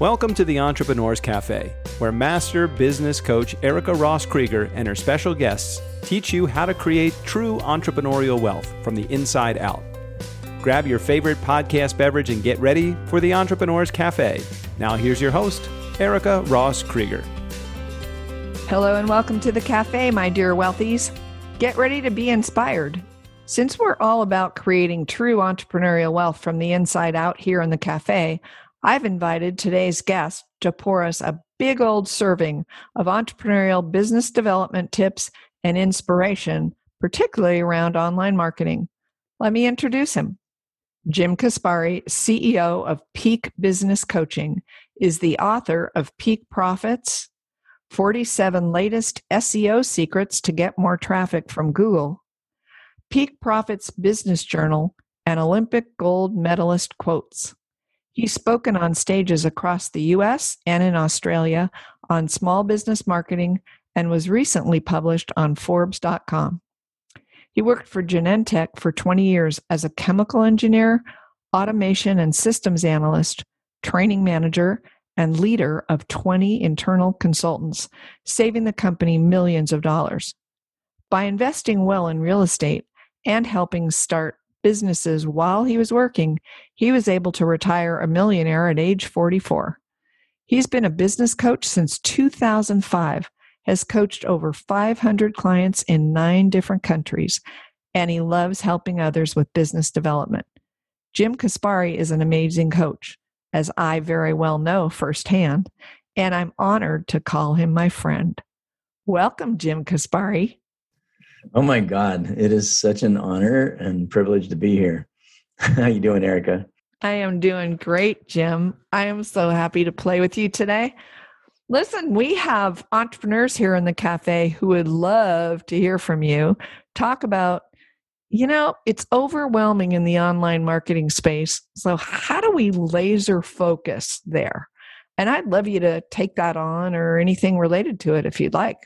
Welcome to the Entrepreneurs Cafe, where master business coach Erica Ross Krieger and her special guests teach you how to create true entrepreneurial wealth from the inside out. Grab your favorite podcast beverage and get ready for the Entrepreneurs Cafe. Now, here's your host, Erica Ross Krieger. Hello, and welcome to the cafe, my dear wealthies. Get ready to be inspired. Since we're all about creating true entrepreneurial wealth from the inside out here in the cafe, I've invited today's guest to pour us a big old serving of entrepreneurial business development tips and inspiration, particularly around online marketing. Let me introduce him. Jim Kaspari, CEO of Peak Business Coaching, is the author of Peak Profits, 47 latest SEO secrets to get more traffic from Google, Peak Profits Business Journal, and Olympic gold medalist quotes. He's spoken on stages across the US and in Australia on small business marketing and was recently published on Forbes.com. He worked for Genentech for 20 years as a chemical engineer, automation and systems analyst, training manager, and leader of 20 internal consultants, saving the company millions of dollars. By investing well in real estate and helping start businesses while he was working, he was able to retire a millionaire at age 44. He's been a business coach since 2005, has coached over 500 clients in nine different countries, and he loves helping others with business development. Jim Kaspari is an amazing coach, as I very well know firsthand, and I'm honored to call him my friend. Welcome, Jim Kaspari. Oh my God, it is such an honor and privilege to be here. How you doing, Erica? I am doing great, Jim. I am so happy to play with you today. Listen, we have entrepreneurs here in the cafe who would love to hear from you. Talk about, you know, it's overwhelming in the online marketing space. So, how do we laser focus there? And I'd love you to take that on or anything related to it if you'd like.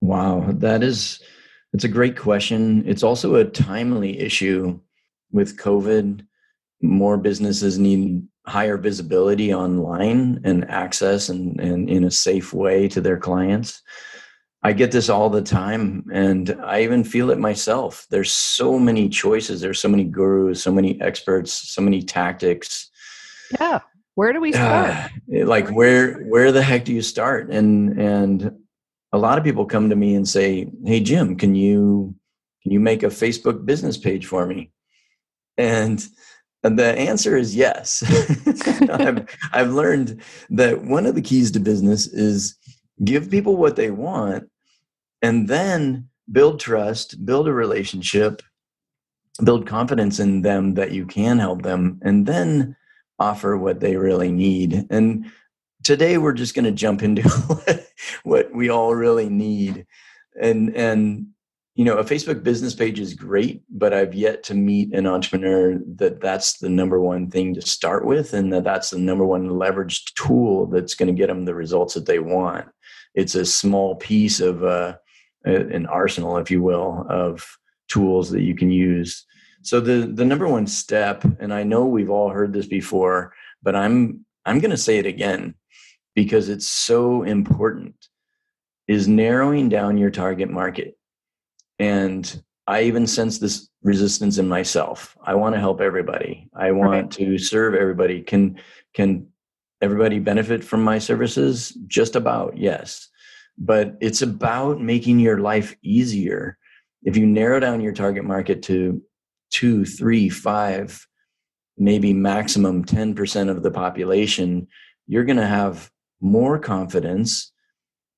Wow, that is it's a great question. It's also a timely issue with COVID. More businesses need higher visibility online and access and, and in a safe way to their clients. I get this all the time and I even feel it myself. There's so many choices, there's so many gurus, so many experts, so many tactics. Yeah. Where do we start? Uh, like where where the heck do you start? And and a lot of people come to me and say, "Hey Jim, can you can you make a Facebook business page for me?" And the answer is yes. I've, I've learned that one of the keys to business is give people what they want and then build trust, build a relationship, build confidence in them that you can help them, and then offer what they really need. And today we're just going to jump into what, we all really need. And and you know a facebook business page is great but i've yet to meet an entrepreneur that that's the number one thing to start with and that that's the number one leveraged tool that's going to get them the results that they want. It's a small piece of uh, an arsenal if you will of tools that you can use. So the the number one step and i know we've all heard this before but i'm i'm going to say it again because it's so important is narrowing down your target market. And I even sense this resistance in myself. I want to help everybody. I want to serve everybody. Can can everybody benefit from my services? Just about, yes. But it's about making your life easier. If you narrow down your target market to two, three, five, maybe maximum 10% of the population, you're going to have more confidence,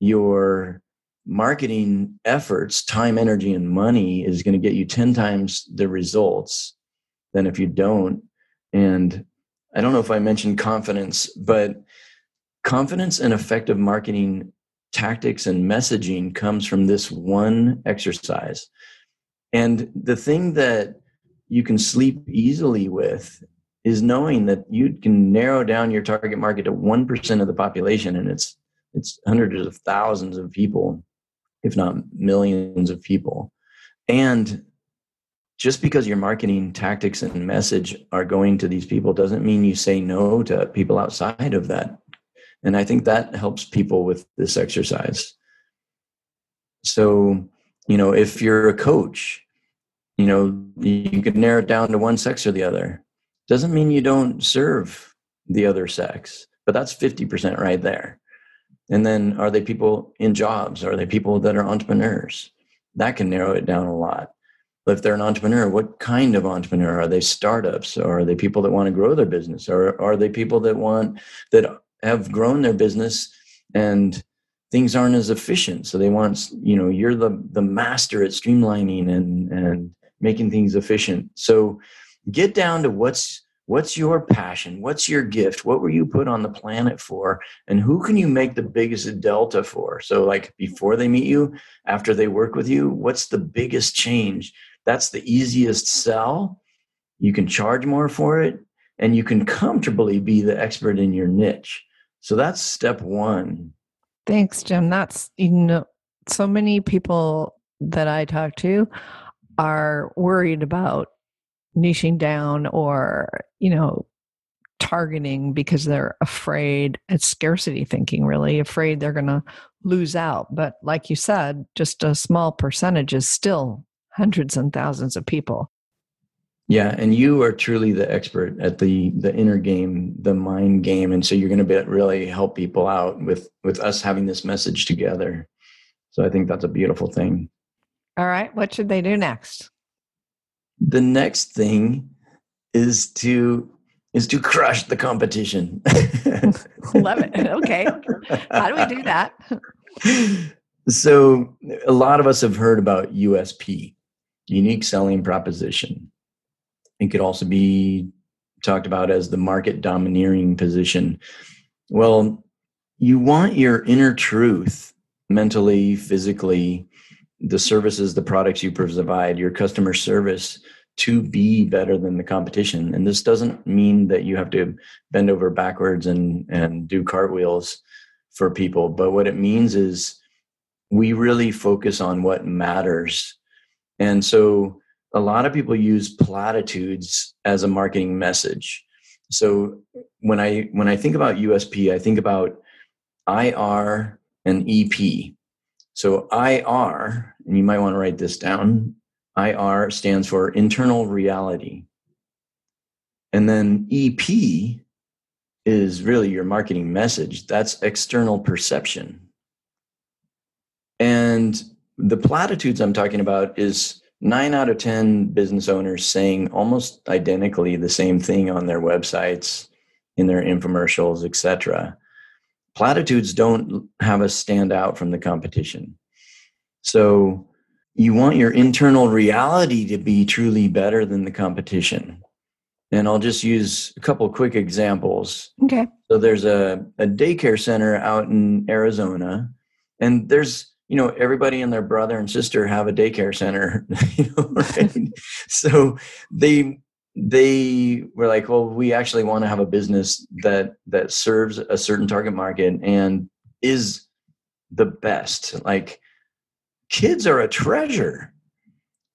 your marketing efforts, time, energy, and money is going to get you 10 times the results than if you don't. And I don't know if I mentioned confidence, but confidence and effective marketing tactics and messaging comes from this one exercise. And the thing that you can sleep easily with is knowing that you can narrow down your target market to 1% of the population and it's it's hundreds of thousands of people if not millions of people and just because your marketing tactics and message are going to these people doesn't mean you say no to people outside of that And I think that helps people with this exercise. So, you know, if you're a coach, you know, you can narrow it down to one sex or the other. Doesn't mean you don't serve the other sex, but that's 50% right there. And then are they people in jobs? Are they people that are entrepreneurs? That can narrow it down a lot. But if they're an entrepreneur, what kind of entrepreneur? Are they startups? Or are they people that want to grow their business? Or are they people that want that have grown their business and things aren't as efficient? So they want, you know, you're the the master at streamlining and and making things efficient. So get down to what's What's your passion? What's your gift? What were you put on the planet for? And who can you make the biggest delta for? So, like before they meet you, after they work with you, what's the biggest change? That's the easiest sell. You can charge more for it, and you can comfortably be the expert in your niche. So, that's step one. Thanks, Jim. That's, you know, so many people that I talk to are worried about niching down or, you know, targeting because they're afraid it's scarcity thinking really afraid they're going to lose out. But like you said just a small percentage is still hundreds and thousands of people. Yeah and you are truly the expert at the the inner game the mind game and so you're going to be really help people out with with us having this message together. So i think that's a beautiful thing. All right what should they do next the next thing is to is to crush the competition. Love it. Okay. How do we do that? So, a lot of us have heard about USP, unique selling proposition. It could also be talked about as the market domineering position. Well, you want your inner truth mentally, physically, the services, the products you provide, your customer service to be better than the competition. And this doesn't mean that you have to bend over backwards and, and do cartwheels for people, but what it means is we really focus on what matters. And so a lot of people use platitudes as a marketing message. So when I when I think about USP, I think about IR and EP. So IR, and you might want to write this down. IR stands for internal reality. And then EP is really your marketing message. That's external perception. And the platitudes I'm talking about is nine out of 10 business owners saying almost identically the same thing on their websites, in their infomercials, etc platitudes don't have us stand out from the competition. So you want your internal reality to be truly better than the competition. And I'll just use a couple quick examples. Okay. So there's a, a daycare center out in Arizona, and there's you know everybody and their brother and sister have a daycare center you know, right? so they they were like, well, we actually want to have a business that that serves a certain target market and is the best. Like kids are a treasure.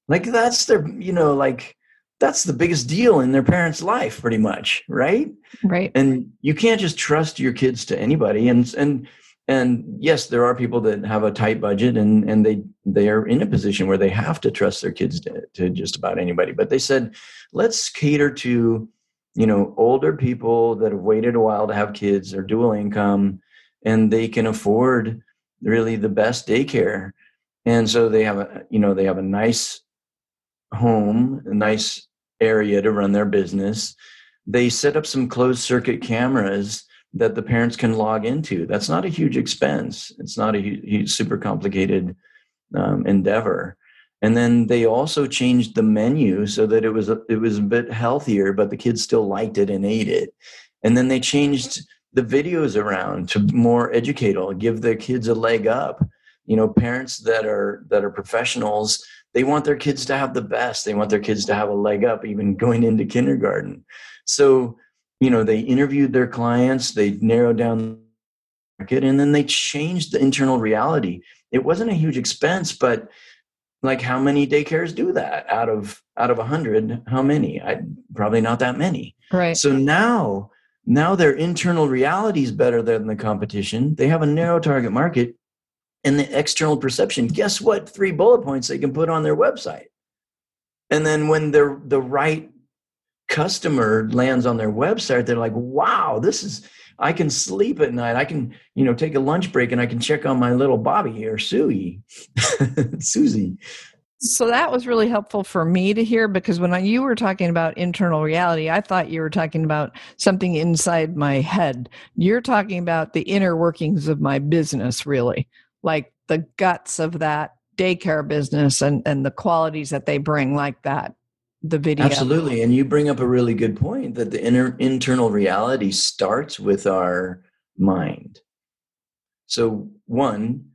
Like that's their, you know, like that's the biggest deal in their parents' life, pretty much, right? Right. And you can't just trust your kids to anybody. And and and yes there are people that have a tight budget and and they they are in a position where they have to trust their kids to, to just about anybody but they said let's cater to you know older people that have waited a while to have kids or dual income and they can afford really the best daycare and so they have a you know they have a nice home a nice area to run their business they set up some closed circuit cameras that the parents can log into. That's not a huge expense. It's not a huge, super complicated um, endeavor. And then they also changed the menu so that it was it was a bit healthier, but the kids still liked it and ate it. And then they changed the videos around to more educational, give the kids a leg up. You know, parents that are that are professionals, they want their kids to have the best. They want their kids to have a leg up, even going into kindergarten. So you know they interviewed their clients they narrowed down the market and then they changed the internal reality it wasn't a huge expense but like how many daycares do that out of out of a hundred how many i probably not that many right so now now their internal reality is better than the competition. They have a narrow target market and the external perception. Guess what? Three bullet points they can put on their website. And then when they're the right customer lands on their website, they're like, wow, this is I can sleep at night. I can, you know, take a lunch break and I can check on my little Bobby or Susie. Susie. So that was really helpful for me to hear because when I, you were talking about internal reality, I thought you were talking about something inside my head. You're talking about the inner workings of my business, really, like the guts of that daycare business and, and the qualities that they bring, like that. The video. Absolutely. And you bring up a really good point that the inner internal reality starts with our mind. So, one,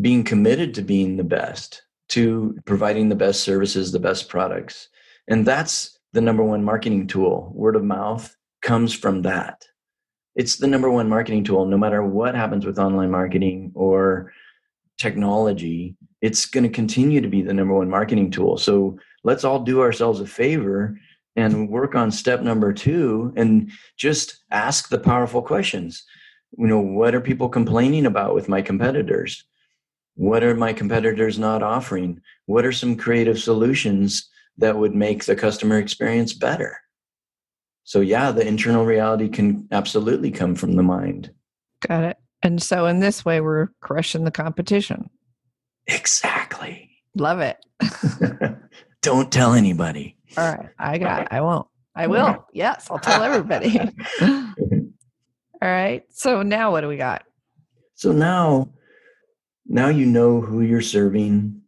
being committed to being the best to providing the best services, the best products. And that's the number one marketing tool. Word of mouth comes from that. It's the number one marketing tool, no matter what happens with online marketing or technology, it's going to continue to be the number one marketing tool. So let's all do ourselves a favor and work on step number two and just ask the powerful questions. You know, what are people complaining about with my competitors? What are my competitors not offering? What are some creative solutions that would make the customer experience better? So, yeah, the internal reality can absolutely come from the mind. Got it. And so, in this way, we're crushing the competition. Exactly. Love it. Don't tell anybody. All right. I got it. I won't. I will. Yes, I'll tell everybody. All right. So, now what do we got? So, now now you know who you're serving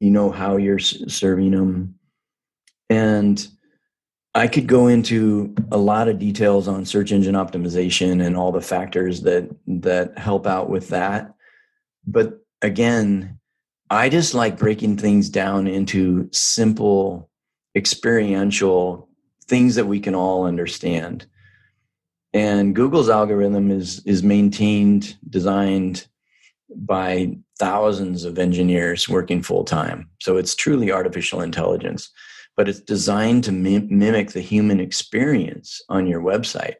you know how you're serving them and i could go into a lot of details on search engine optimization and all the factors that that help out with that. But again i just like breaking things down into simple experiential things that we can all understand. And google's algorithm is is maintained designed by thousands of engineers working full time. So it's truly artificial intelligence, but it's designed to mim- mimic the human experience on your website.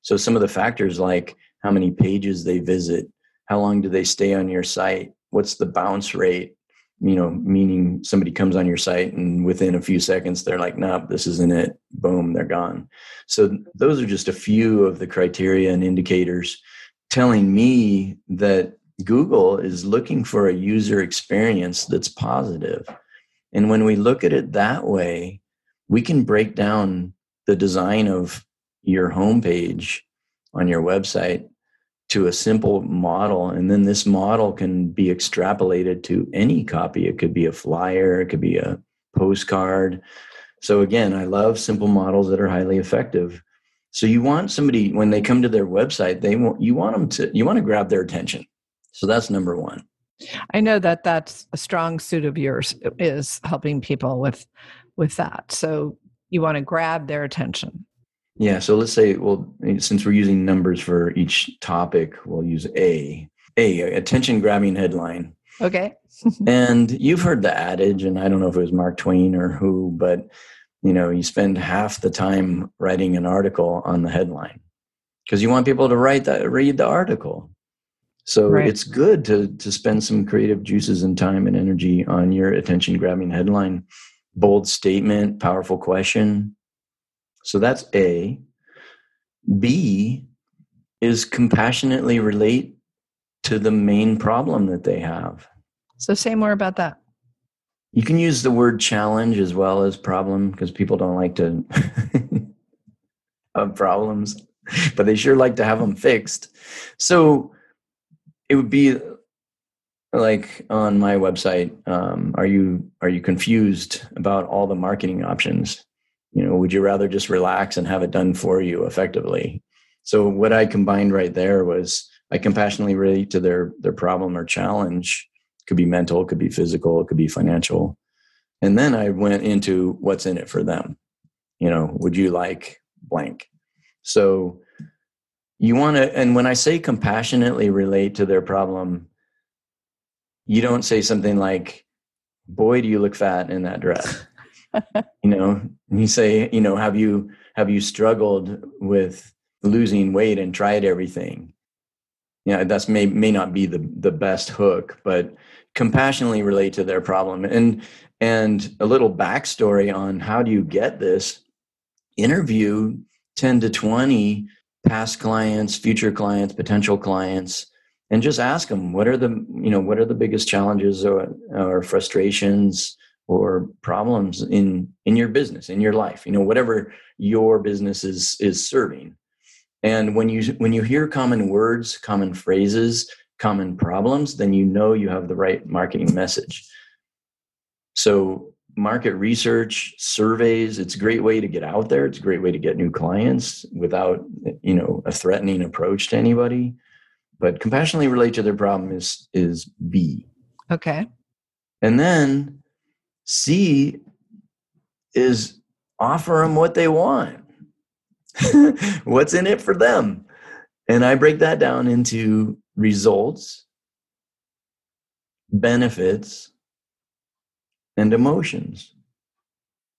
So some of the factors like how many pages they visit, how long do they stay on your site, what's the bounce rate, you know, meaning somebody comes on your site and within a few seconds they're like, nope, this isn't it. Boom, they're gone. So those are just a few of the criteria and indicators telling me that Google is looking for a user experience that's positive. And when we look at it that way, we can break down the design of your homepage on your website to a simple model. And then this model can be extrapolated to any copy. It could be a flyer, it could be a postcard. So, again, I love simple models that are highly effective. So you want somebody when they come to their website, they want you want them to you want to grab their attention. So that's number one. I know that that's a strong suit of yours uh, is helping people with with that. So you want to grab their attention. Yeah. So let's say, well, eh, since we're using numbers for each topic, we'll use A. A attention grabbing headline. Okay. and you've heard the adage, and I don't know if it was Mark Twain or who, but you know, you spend half the time writing an article on the headline because you want people to write that, read the article. So right. it's good to to spend some creative juices and time and energy on your attention grabbing headline, bold statement, powerful question. So that's A. B is compassionately relate to the main problem that they have. So say more about that. You can use the word challenge as well as problem because people don't like to have problems, but they sure like to have them fixed. So it would be like on my website um, are you are you confused about all the marketing options? You know would you rather just relax and have it done for you effectively? So what i combined right there was i compassionately relate to their their problem or challenge. It could be mental it could be physical it could be financial. And then i went into what's in it for them. You know would you like blank? So you want to and when i say compassionately relate to their problem you don't say something like boy do you look fat in that dress you know you say you know have you have you struggled with losing weight and tried everything. Yeah, that's may may not be the the best hook, but compassionately relate to their problem. And and a little backstory on how do you get this? Interview 10 to 20 past clients, future clients, potential clients, and just ask them what are the you know what are the biggest challenges or, or frustrations or problems in in your business in your life you know whatever your business is is serving. And when you when you hear common words common phrases common problems then you know you have the right marketing message. So market research surveys it's a great way to get out there. It's a great way to get new clients without you know a threatening approach to anybody. But compassionately relate to their problem is is b. Okay. And then c is offer them what they want. What's in it for them? And i break that down into results benefits and emotions.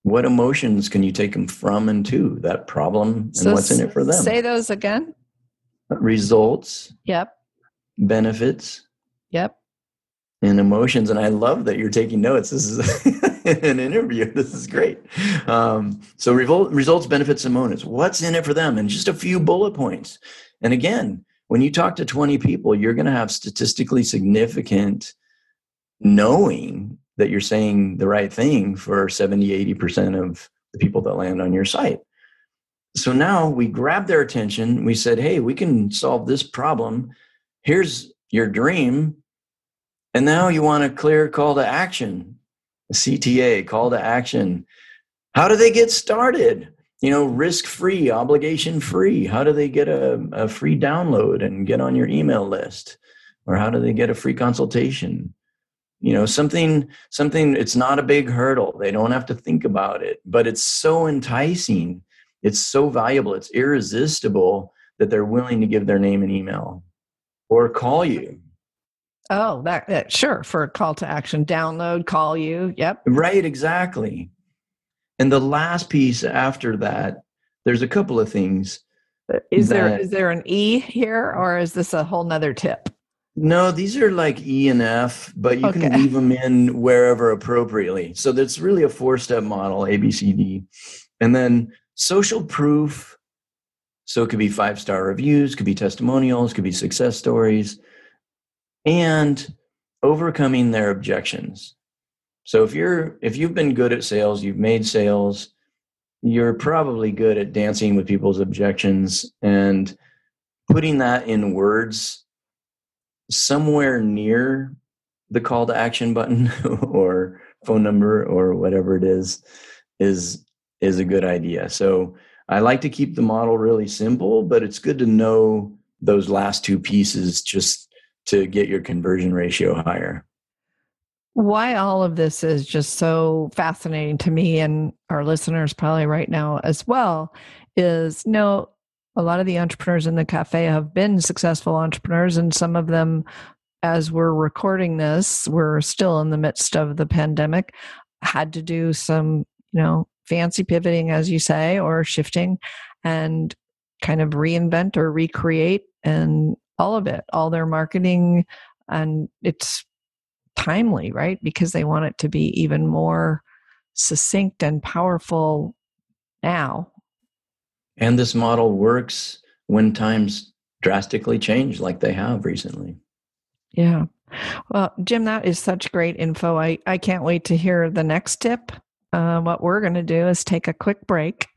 What emotions can you take them from and to that problem and so what's in it for them? Say those again. Results. Yep. Benefits. Yep. And emotions. And I love that you're taking notes. This is an interview. This is great. Um, so results, benefits, and emotions. What's in it for them? And just a few bullet points. And again, when you talk to 20 people, you're going to have statistically significant knowing that you're saying the right thing for 70, 80% of the people that land on your site. So now we grab their attention. We said, hey, we can solve this problem. Here's your dream. And now you want a clear call to action, a CTA, call to action. How do they get started? You know, risk free, obligation free. How do they get a, a free download and get on your email list? Or how do they get a free consultation? You know something something it's not a big hurdle. They don't have to think about it but it's so enticing. It's so valuable. It's irresistible that they're willing to give their name and email or call you. Oh that, that sure for a call to action. Download call you. Yep. Right exactly. And the last piece after that there's a couple of things is there is there an e here or is this a whole nother tip no, these are like E and F, but you okay. can leave them in wherever appropriately. So that's really a four step model A, B, C, D. And then social proof. So it could be five star reviews, could be testimonials, could be success stories, and overcoming their objections. So if you're if you've been good at sales, you've made sales, you're probably good at dancing with people's objections and putting that in words somewhere near the call to action button or phone number or whatever it is is is a good idea. So I like to keep the model really simple, but it's good to know those last two pieces just to get your conversion ratio higher. Why all of this is just so fascinating to me and our listeners probably right now as well is no a lot of the entrepreneurs in the cafe have been successful entrepreneurs, and some of them, as we're recording this, we're still in the midst of the pandemic, had to do some, you know, fancy pivoting, as you say, or shifting and kind of reinvent or recreate and all of it, all their marketing. And it's timely, right? Because they want it to be even more succinct and powerful now and this model works when times drastically change like they have recently. Yeah. Well, Jim, that is such great info. I, I can't wait to hear the next tip. Uh, what we're going to do is take a quick break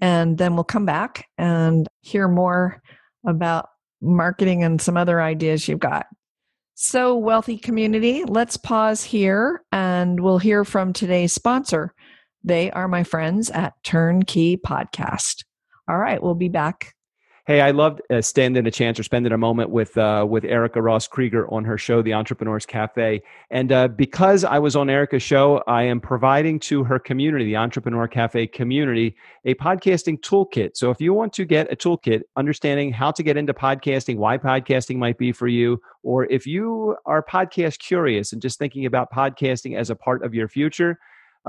and then we'll come back and hear more about marketing and some other ideas you've got. So, wealthy community, let's pause here and we'll hear from today's sponsor. They are my friends at Turnkey Podcast. All right, we'll be back. Hey, I loved uh, standing a chance or spending a moment with uh, with Erica Ross Krieger on her show, The Entrepreneurs Cafe. And uh, because I was on Erica's show, I am providing to her community, the Entrepreneur Cafe community, a podcasting toolkit. So if you want to get a toolkit, understanding how to get into podcasting, why podcasting might be for you, or if you are podcast curious and just thinking about podcasting as a part of your future,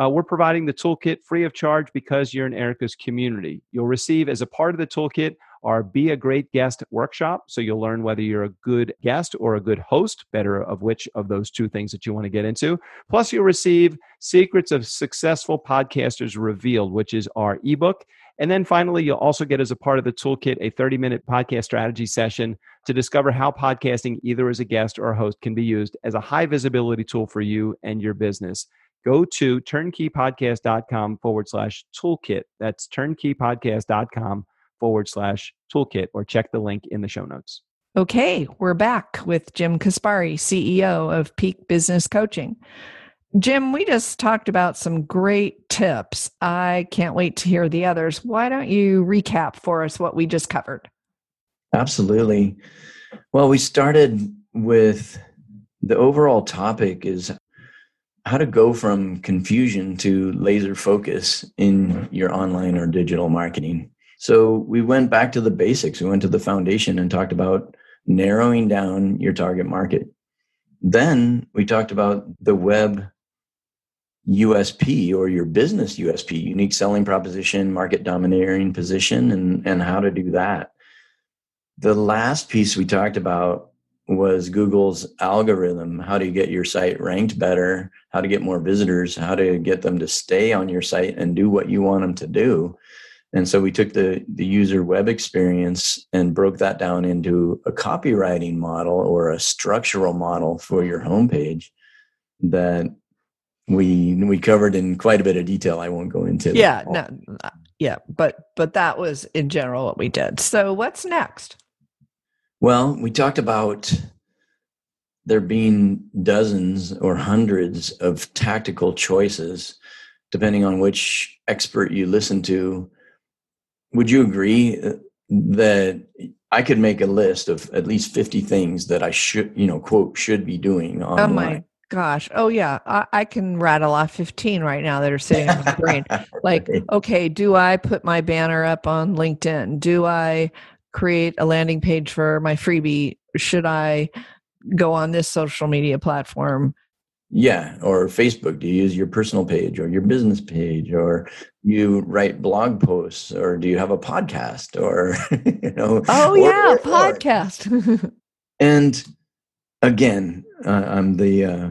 uh, we're providing the toolkit free of charge because you're in Erica's community. You'll receive, as a part of the toolkit, our Be a Great Guest workshop. So you'll learn whether you're a good guest or a good host, better of which of those two things that you want to get into. Plus, you'll receive Secrets of Successful Podcasters Revealed, which is our ebook. And then finally, you'll also get as a part of the toolkit a 30 minute podcast strategy session to discover how podcasting, either as a guest or a host, can be used as a high visibility tool for you and your business. Go to turnkeypodcast.com forward slash toolkit. That's turnkeypodcast.com forward slash toolkit, or check the link in the show notes. Okay, we're back with Jim Kaspari, CEO of Peak Business Coaching. Jim, we just talked about some great tips. I can't wait to hear the others. Why don't you recap for us what we just covered? Absolutely. Well, we started with the overall topic is how to go from confusion to laser focus in your online or digital marketing. So we went back to the basics. We went to the foundation and talked about narrowing down your target market. Then we talked about the web USP or your business USP, unique selling proposition, market domineering position, and, and how to do that. The last piece we talked about was Google's algorithm. How do you get your site ranked better? How to get more visitors? How to get them to stay on your site and do what you want them to do? And so we took the, the user web experience and broke that down into a copywriting model or a structural model for your homepage that we we covered in quite a bit of detail. I won't go into. Yeah, no, uh, yeah, but but that was in general what we did. So what's next? Well, we talked about there being dozens or hundreds of tactical choices, depending on which expert you listen to. Would you agree uh, that I could make a list of at least 50 things that I should, you know, quote, should be doing online? Oh my Gosh. Oh, yeah. I, I, can rattle off 15 right now that are sitting on my brain. Like, okay, do I put my banner up on LinkedIn? Do I create a landing page for my freebie? Should I go on this social media platform? Yeah. Or Facebook. Do you use your personal page or your business page? Or you write blog posts? Or do you have a podcast? Or, you know? Oh, or, yeah, or, podcast. and again, uh, I'm the uh,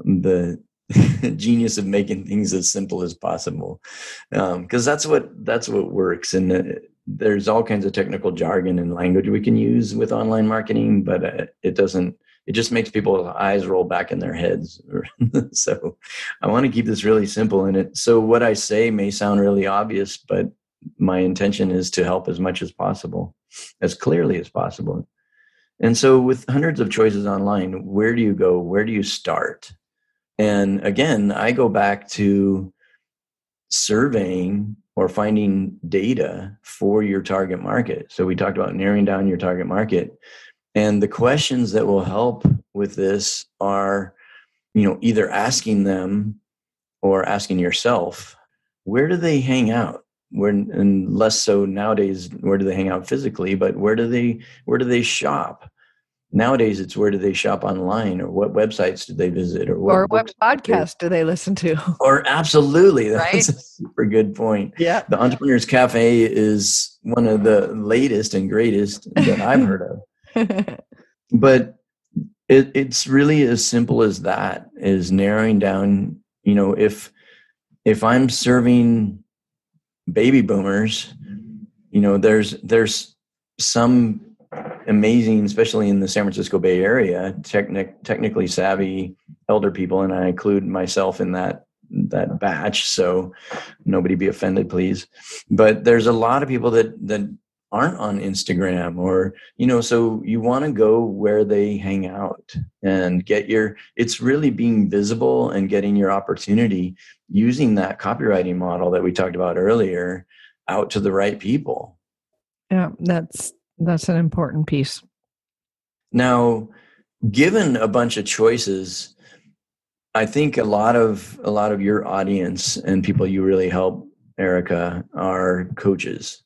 the genius of making things as simple as possible because um, that's what that's what works and uh, there's all kinds of technical jargon and language we can use with online marketing but uh, it doesn't it just makes people's eyes roll back in their heads so i want to keep this really simple and it so what i say may sound really obvious but my intention is to help as much as possible as clearly as possible and so, with hundreds of choices online, where do you go? Where do you start? And again, I go back to surveying or finding data for your target market. So, we talked about narrowing down your target market. And the questions that will help with this are, you know, either asking them or asking yourself, where do they hang out? where and less so nowadays where do they hang out physically but where do they where do they shop nowadays it's where do they shop online or what websites do they visit or what, or what podcast do they listen to? Or absolutely that's right? a super good point. Yeah. The entrepreneurs cafe is one of the latest and greatest that i've heard of. But it, it's really as simple as that is narrowing down you know if if i'm serving baby boomers you know there's there's some amazing especially in the san francisco bay area technic, technically savvy elder people and i include myself in that that batch so nobody be offended please. But there's a lot of people that that aren't on instagram or you know so you want to go where they hang out and get your it's really being visible and getting your opportunity using that copywriting model that we talked about earlier out to the right people. Yeah that's that's an important piece. Now given a bunch of choices i think a lot of a lot of your audience and people you really help erica are coaches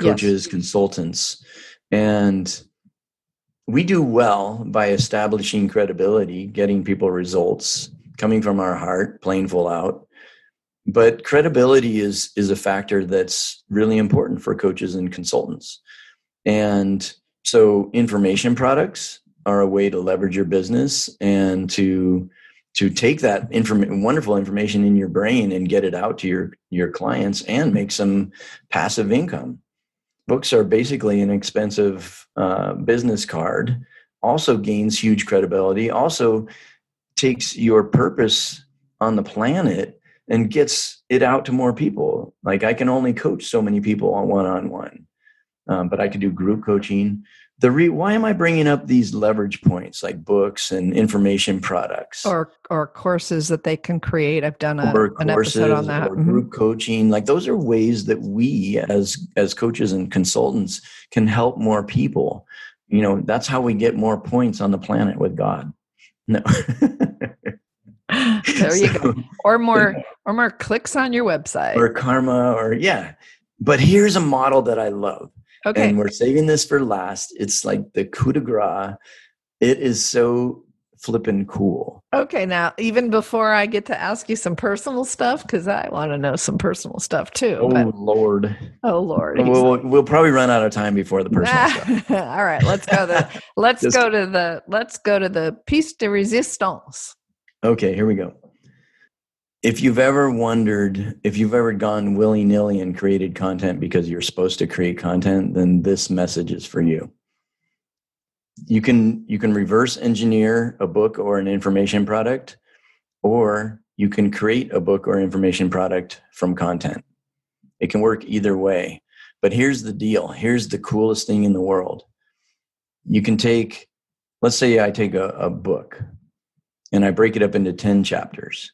coaches yes. consultants and we do well by establishing credibility getting people results coming from our heart plain full out. But credibility is is a factor that's really important for coaches and consultants And so information products are a way to leverage your business and to to take that inform- wonderful information in your brain and get it out to your your clients and make some passive income. Books are basically an expensive uh, business card. Also gains huge credibility also takes your purpose on the planet and gets it out to more people. Like i can only coach so many people on one-on-one um, but i could do group coaching the re- why am I bringing up these leverage points like books and information products or or courses that they can create? I've done a, an episode on that. Or mm-hmm. group coaching, like those are ways that we as as coaches and consultants can help more people. You know, that's how we get more points on the planet with God. No. there you go. Or more or more clicks on your website. Or karma or yeah. But here's a model that I love Okay. And we're saving this for last. It's like the coup de grace. It is so flippin' cool. Okay, now even before I get to ask you some personal stuff, because I want to know some personal stuff too. Oh but, Lord! Oh Lord! We'll, we'll probably run out of time before the personal stuff. All right, let's go. The let's Just, go to the let's go to the piece de resistance. Okay, here we go if you've ever wondered if you've ever gone willy-nilly and created content because you're supposed to create content then this message is for you. You can you can reverse engineer a book or an information product or you can create a book or information product from content. It can work either way. But here's the deal. Here's the coolest thing in the world. You can take let's say i take a, a book and i break it up into 10 chapters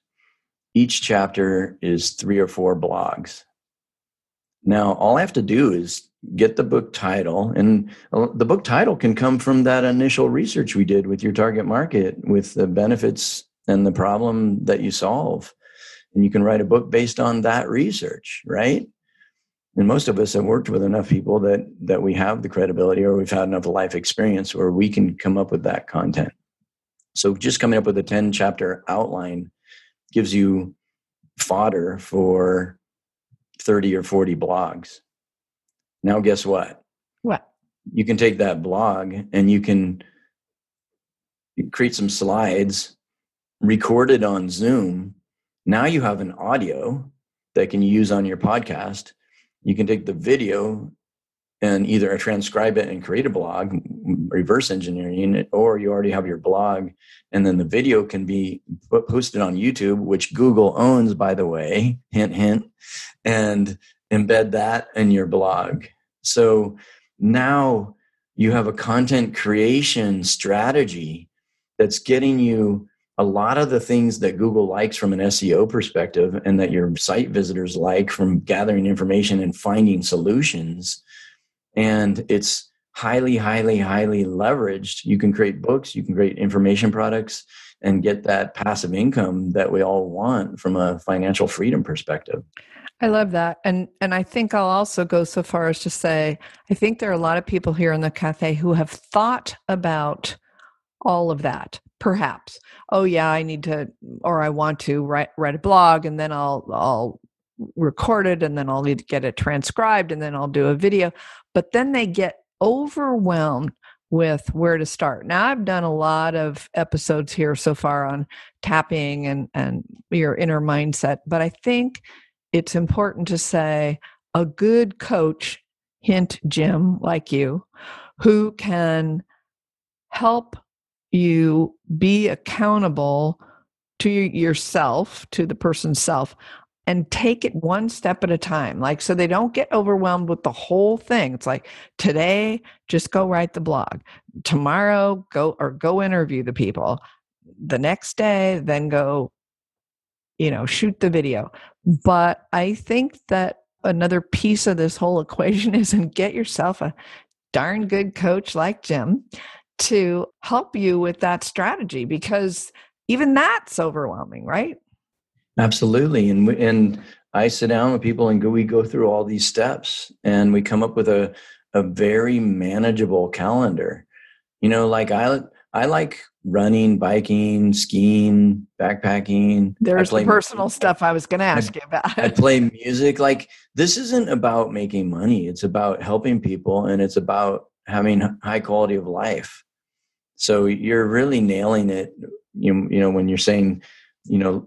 each chapter is three or four blogs. Now, all I have to do is get the book title, and uh, the book title can come from that initial research we did with your target market, with the benefits and the problem that you solve. And you can write a book based on that research, right? And most of us have worked with enough people that that we have the credibility or we've had enough life experience where we can come up with that content. So just coming up with a 10 chapter outline gives you fodder for 30 or 40 blogs. Now, guess what? What? You can take that blog and you can create some slides, recorded on Zoom. Now you have an audio that can use on your podcast. You can take the video and either transcribe it and create a blog, reverse engineering it, or you already have your blog, and then the video can be posted on YouTube, which Google owns, by the way, hint, hint, and embed that in your blog. So now you have a content creation strategy that's getting you a lot of the things that Google likes from an SEO perspective and that your site visitors like from gathering information and finding solutions and it's highly highly highly leveraged you can create books you can create information products and get that passive income that we all want from a financial freedom perspective I love that. And and I think I'll also go so far as to say I think there are a lot of people here in the cafe who have thought about all of that. Perhaps. Oh yeah, I need to or I want to write write a blog and then I'll I'll record it and then I'll need to get it transcribed and then I'll do a video but then they get overwhelmed with where to start. Now I've done a lot of episodes here so far on tapping and and your inner mindset, but I think it's important to say a good coach, hint Jim like you, who can help you be accountable to yourself, to the person's self and take it one step at a time. Like, so they don't get overwhelmed with the whole thing. It's like today, just go write the blog. Tomorrow, go or go interview the people. The next day, then go, you know, shoot the video. But I think that another piece of this whole equation is and get yourself a darn good coach like Jim to help you with that strategy because even that's overwhelming, right? Absolutely, and and I sit down with people and go, we go through all these steps, and we come up with a a very manageable calendar. You know, like I I like running, biking, skiing, backpacking. There's the personal music. stuff I was going to ask I, you about. I play music. Like this isn't about making money. It's about helping people and it's about having high quality of life. So you're really nailing it. You, you know, when you're saying, you know,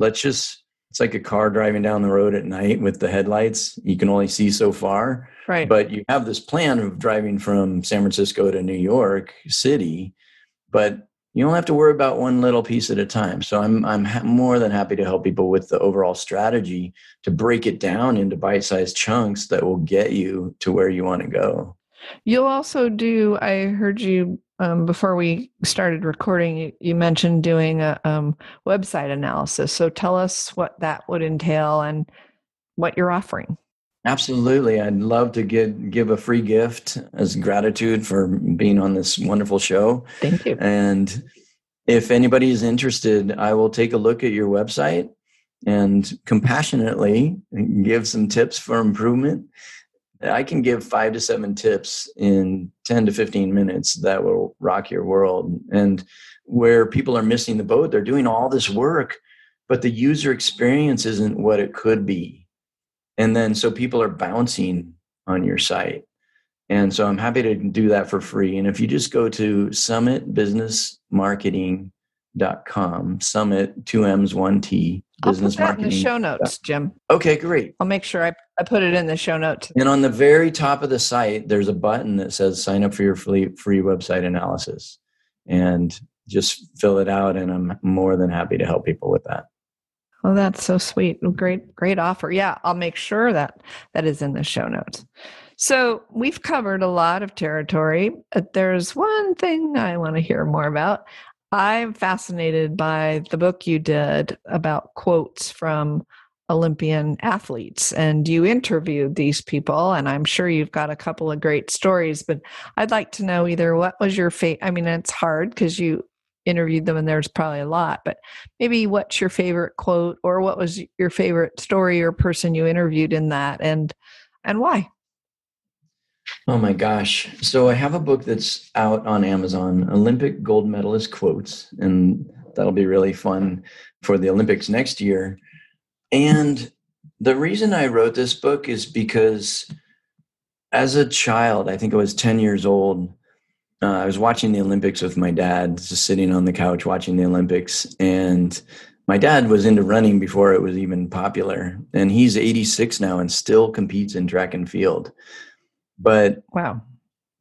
let's just, it's like a car driving down the road at night with the headlights. You can only see so far. Right. But you have this plan of driving from San Francisco to New York City, but you don't have to worry about one little piece at a time. So I'm I'm ha- more than happy to help people with the overall strategy to break it down into bite-sized chunks that will get you to where you want to go. You'll also do. I heard you um, before we started recording. You, you mentioned doing a um, website analysis. So tell us what that would entail and what you're offering. Absolutely. I'd love to give give a free gift as gratitude for being on this wonderful show. Thank you. And if anybody is interested, I will take a look at your website and compassionately give some tips for improvement. I can give five to seven tips in 10 to 15 minutes that will rock your world. And where people are missing the boat, they're doing all this work, but the user experience isn't what it could be. And then so people are bouncing on your site. And so i'm happy to do that for free. And if you just go to summitbusinessmarketing.com summit two m's one t business I'll put that marketing in the show notes jim okay great i'll make sure I, I put it in the show notes and on the very top of the site there's a button that says sign up for your free, free website analysis and just fill it out and i'm more than happy to help people with that Oh, that's so sweet. Great, great offer. Yeah, I'll make sure that that is in the show notes. So we've covered a lot of territory. But there's one thing I want to hear more about. I'm fascinated by the book you did about quotes from Olympian athletes, and you interviewed these people. And I'm sure you've got a couple of great stories. But I'd like to know either what was your fate. I mean, it's hard because you interviewed them and there's probably a lot but maybe what's your favorite quote or what was your favorite story or person you interviewed in that and and why oh my gosh so i have a book that's out on amazon olympic gold medalist quotes and that'll be really fun for the olympics next year and the reason i wrote this book is because as a child i think i was 10 years old uh, I was watching the Olympics with my dad, just sitting on the couch watching the Olympics. And my dad was into running before it was even popular. And he's 86 now and still competes in track and field. But wow.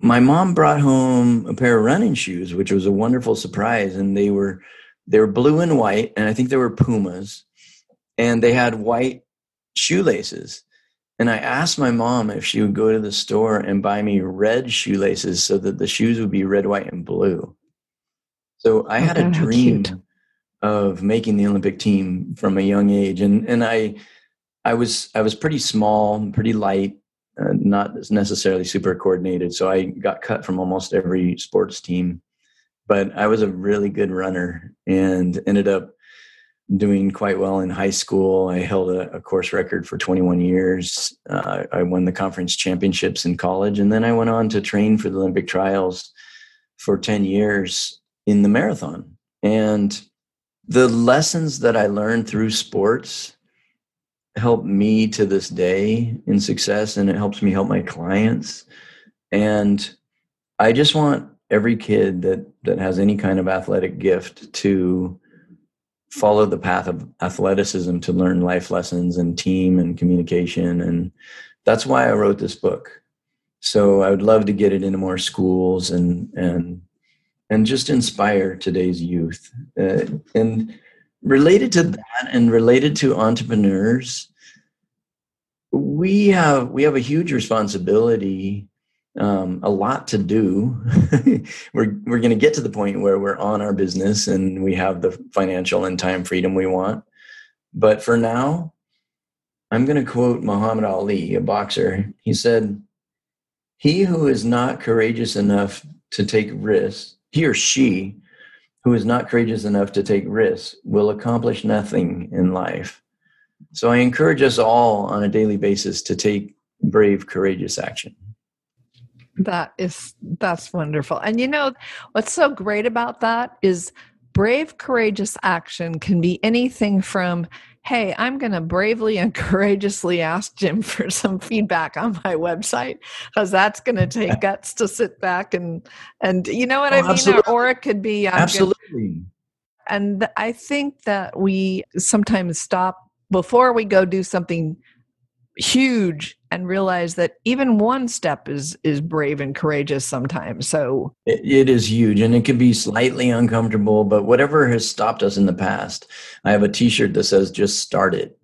My mom brought home a pair of running shoes, which was a wonderful surprise. And they were they were blue and white, and I think they were Pumas. And they had white shoelaces. And I asked my mom if she would go to the store and buy me red shoelaces so that the shoes would be red, white, and blue. So I had a dream of making the Olympic team from a young age, and and I, I was I was pretty small, pretty light, uh, not necessarily super coordinated. So I got cut from almost every sports team, but I was a really good runner and ended up doing quite well in high school. I held a, a course record for 21 years. Uh, I won the conference championships in college, and then I went on to train for the Olympic trials for 10 years in the marathon. And the lessons that I learned through sports help me to this day in success, and it helps me help my clients. And I just want every kid that that has any kind of athletic gift to follow the path of athleticism to learn life lessons and team and communication. And that's why i wrote this book. So i would love to get it into more schools and and and just inspire today's youth. Uh, and related to that and related to entrepreneurs we have we have a huge responsibility um, a lot to do. we're we're going to get to the point where we're on our business and we have the financial and time freedom we want. But for now, I'm going to quote Muhammad Ali, a boxer. He said, "He who is not courageous enough to take risks, he or she who is not courageous enough to take risks, will accomplish nothing in life." So I encourage us all on a daily basis to take brave, courageous action. That is that's wonderful. And you know what's so great about that is brave courageous action can be anything from hey, I'm going to bravely and courageously ask Jim for some feedback on my website because that's going to take guts to sit back and and you know what oh, I mean. Absolutely. Or it could be I'm absolutely. and I think that we sometimes stop before we go do something huge and realize that even one step is is brave and courageous sometimes. So it, it is huge and it can be slightly uncomfortable but whatever has stopped us in the past i have a t-shirt that says just start it.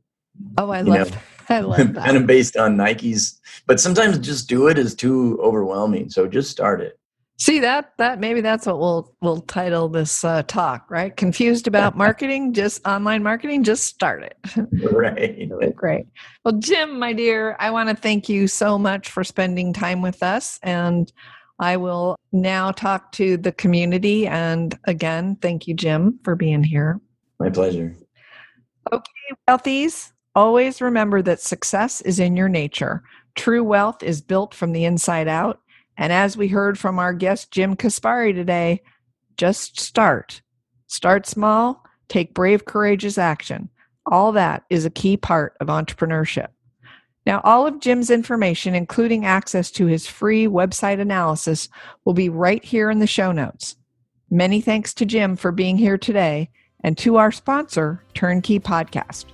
Oh i love know, i love that. kind of based on nike's but sometimes just do it is too overwhelming so just start it See that that maybe that's what we'll we'll title this uh, talk, right? Confused about marketing, just online marketing, just start it. Right. Great. Well, Jim, my dear, I want to thank you so much for spending time with us and I will now talk to the community and again, thank you Jim for being here. My pleasure. Okay, wealthies, always remember that success is in your nature. True wealth is built from the inside out and as we heard from our guest, Jim Kaspari today, just start. Start small, take brave, courageous action. All that is a key part of entrepreneurship. Now, all of Jim's information, including access to his free website analysis, will be right here in the show notes. Many thanks to Jim for being here today and to our sponsor, Turnkey Podcast.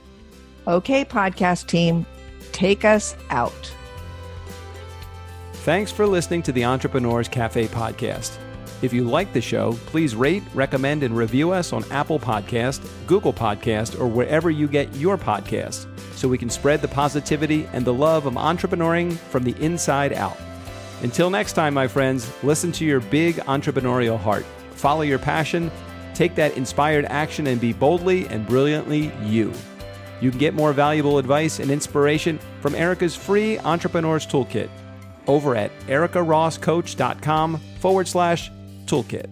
Okay, podcast team, take us out. Thanks for listening to the Entrepreneurs Cafe podcast. If you like the show, please rate, recommend, and review us on Apple Podcast, Google Podcast, or wherever you get your podcasts so we can spread the positivity and the love of entrepreneuring from the inside out. Until next time, my friends, listen to your big entrepreneurial heart. Follow your passion, take that inspired action, and be boldly and brilliantly you. You can get more valuable advice and inspiration from Erica's free Entrepreneurs Toolkit over at ericarosscoach.com forward slash toolkit.